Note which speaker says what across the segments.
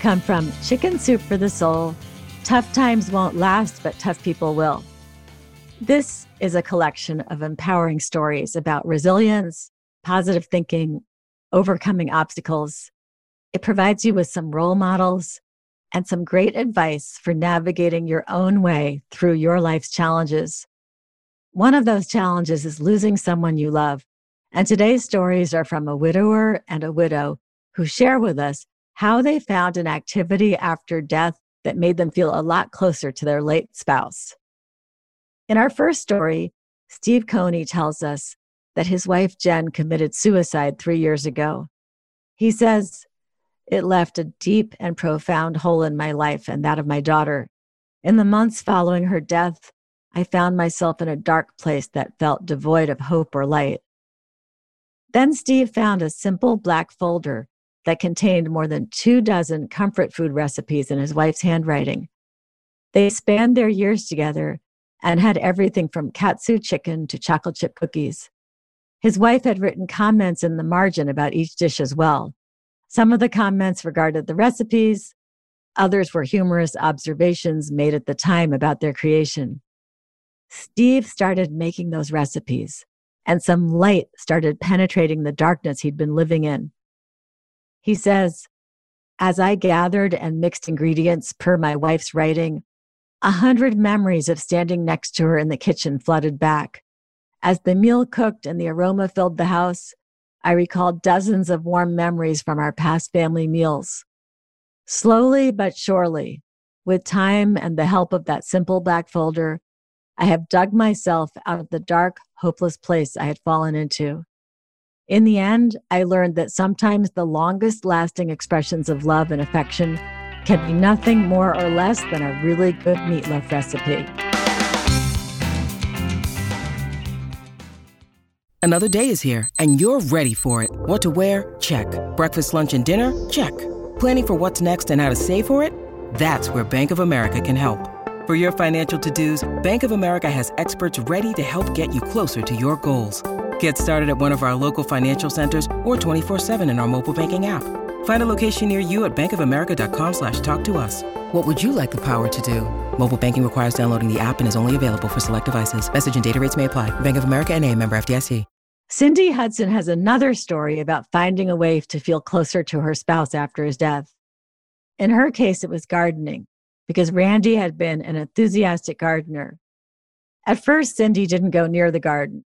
Speaker 1: come from Chicken Soup for the Soul. Tough times won't last, but tough people will. This is a collection of empowering stories about resilience, positive thinking, overcoming obstacles. It provides you with some role models and some great advice for navigating your own way through your life's challenges. One of those challenges is losing someone you love. And today's stories are from a widower and a widow who share with us how they found an activity after death that made them feel a lot closer to their late spouse. In our first story, Steve Coney tells us that his wife Jen committed suicide three years ago. He says, It left a deep and profound hole in my life and that of my daughter. In the months following her death, I found myself in a dark place that felt devoid of hope or light. Then Steve found a simple black folder that contained more than two dozen comfort food recipes in his wife's handwriting. They spanned their years together and had everything from katsu chicken to chocolate chip cookies. His wife had written comments in the margin about each dish as well. Some of the comments regarded the recipes, others were humorous observations made at the time about their creation. Steve started making those recipes, and some light started penetrating the darkness he'd been living in. He says, As I gathered and mixed ingredients per my wife's writing, a hundred memories of standing next to her in the kitchen flooded back. As the meal cooked and the aroma filled the house, I recalled dozens of warm memories from our past family meals. Slowly but surely, with time and the help of that simple black folder, I have dug myself out of the dark, hopeless place I had fallen into. In the end, I learned that sometimes the longest lasting expressions of love and affection can be nothing more or less than a really good meatloaf recipe.
Speaker 2: Another day is here, and you're ready for it. What to wear? Check. Breakfast, lunch, and dinner? Check. Planning for what's next and how to save for it? That's where Bank of America can help. For your financial to dos, Bank of America has experts ready to help get you closer to your goals. Get started at one of our local financial centers or 24-7 in our mobile banking app. Find a location near you at bankofamerica.com slash talk to us. What would you like the power to do? Mobile banking requires downloading the app and is only available for select devices. Message and data rates may apply. Bank of America and a member FDIC.
Speaker 1: Cindy Hudson has another story about finding a way to feel closer to her spouse after his death. In her case, it was gardening because Randy had been an enthusiastic gardener. At first, Cindy didn't go near the garden.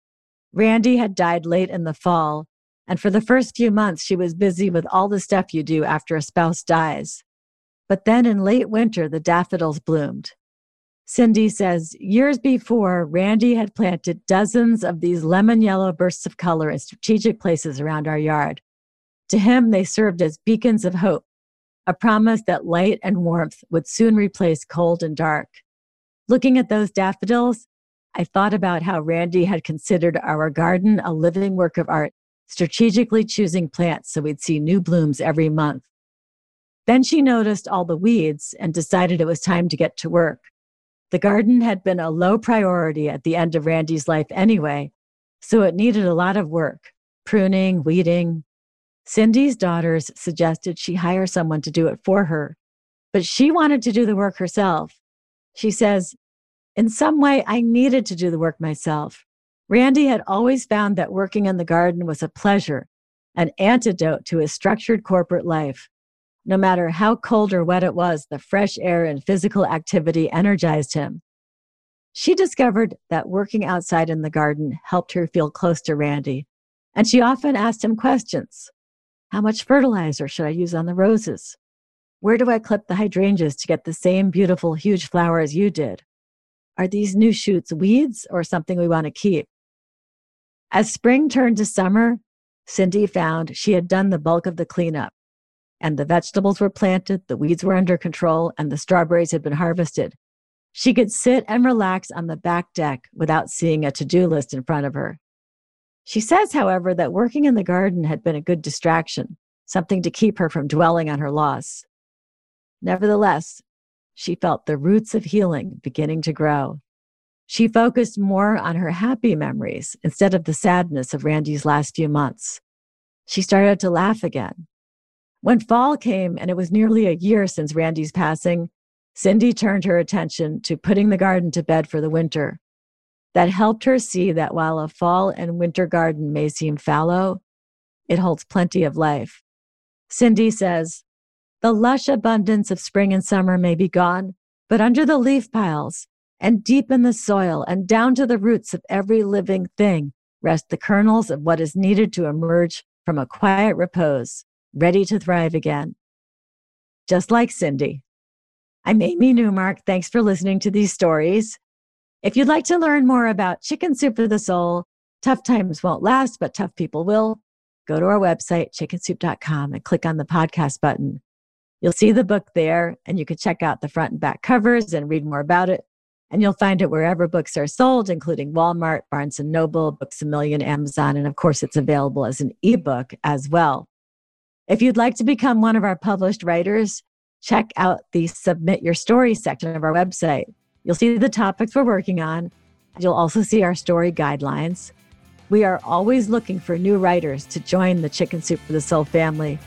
Speaker 1: Randy had died late in the fall, and for the first few months, she was busy with all the stuff you do after a spouse dies. But then in late winter, the daffodils bloomed. Cindy says years before, Randy had planted dozens of these lemon yellow bursts of color in strategic places around our yard. To him, they served as beacons of hope, a promise that light and warmth would soon replace cold and dark. Looking at those daffodils, I thought about how Randy had considered our garden a living work of art, strategically choosing plants so we'd see new blooms every month. Then she noticed all the weeds and decided it was time to get to work. The garden had been a low priority at the end of Randy's life anyway, so it needed a lot of work pruning, weeding. Cindy's daughters suggested she hire someone to do it for her, but she wanted to do the work herself. She says, in some way, I needed to do the work myself. Randy had always found that working in the garden was a pleasure, an antidote to his structured corporate life. No matter how cold or wet it was, the fresh air and physical activity energized him. She discovered that working outside in the garden helped her feel close to Randy, and she often asked him questions. How much fertilizer should I use on the roses? Where do I clip the hydrangeas to get the same beautiful, huge flower as you did? Are these new shoots weeds or something we want to keep? As spring turned to summer, Cindy found she had done the bulk of the cleanup, and the vegetables were planted, the weeds were under control, and the strawberries had been harvested. She could sit and relax on the back deck without seeing a to do list in front of her. She says, however, that working in the garden had been a good distraction, something to keep her from dwelling on her loss. Nevertheless, she felt the roots of healing beginning to grow. She focused more on her happy memories instead of the sadness of Randy's last few months. She started to laugh again. When fall came and it was nearly a year since Randy's passing, Cindy turned her attention to putting the garden to bed for the winter. That helped her see that while a fall and winter garden may seem fallow, it holds plenty of life. Cindy says, The lush abundance of spring and summer may be gone, but under the leaf piles and deep in the soil and down to the roots of every living thing rest the kernels of what is needed to emerge from a quiet repose, ready to thrive again. Just like Cindy. I'm Amy Newmark. Thanks for listening to these stories. If you'd like to learn more about Chicken Soup for the Soul, tough times won't last, but tough people will, go to our website, chickensoup.com, and click on the podcast button. You'll see the book there, and you can check out the front and back covers and read more about it. And you'll find it wherever books are sold, including Walmart, Barnes and Noble, Books a Million, Amazon, and of course, it's available as an ebook as well. If you'd like to become one of our published writers, check out the submit your story section of our website. You'll see the topics we're working on. You'll also see our story guidelines. We are always looking for new writers to join the Chicken Soup for the Soul family.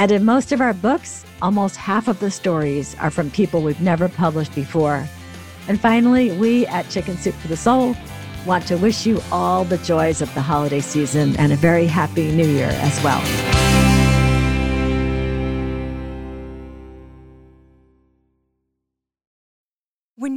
Speaker 1: And in most of our books, almost half of the stories are from people we've never published before. And finally, we at Chicken Soup for the Soul want to wish you all the joys of the holiday season and a very happy new year as well.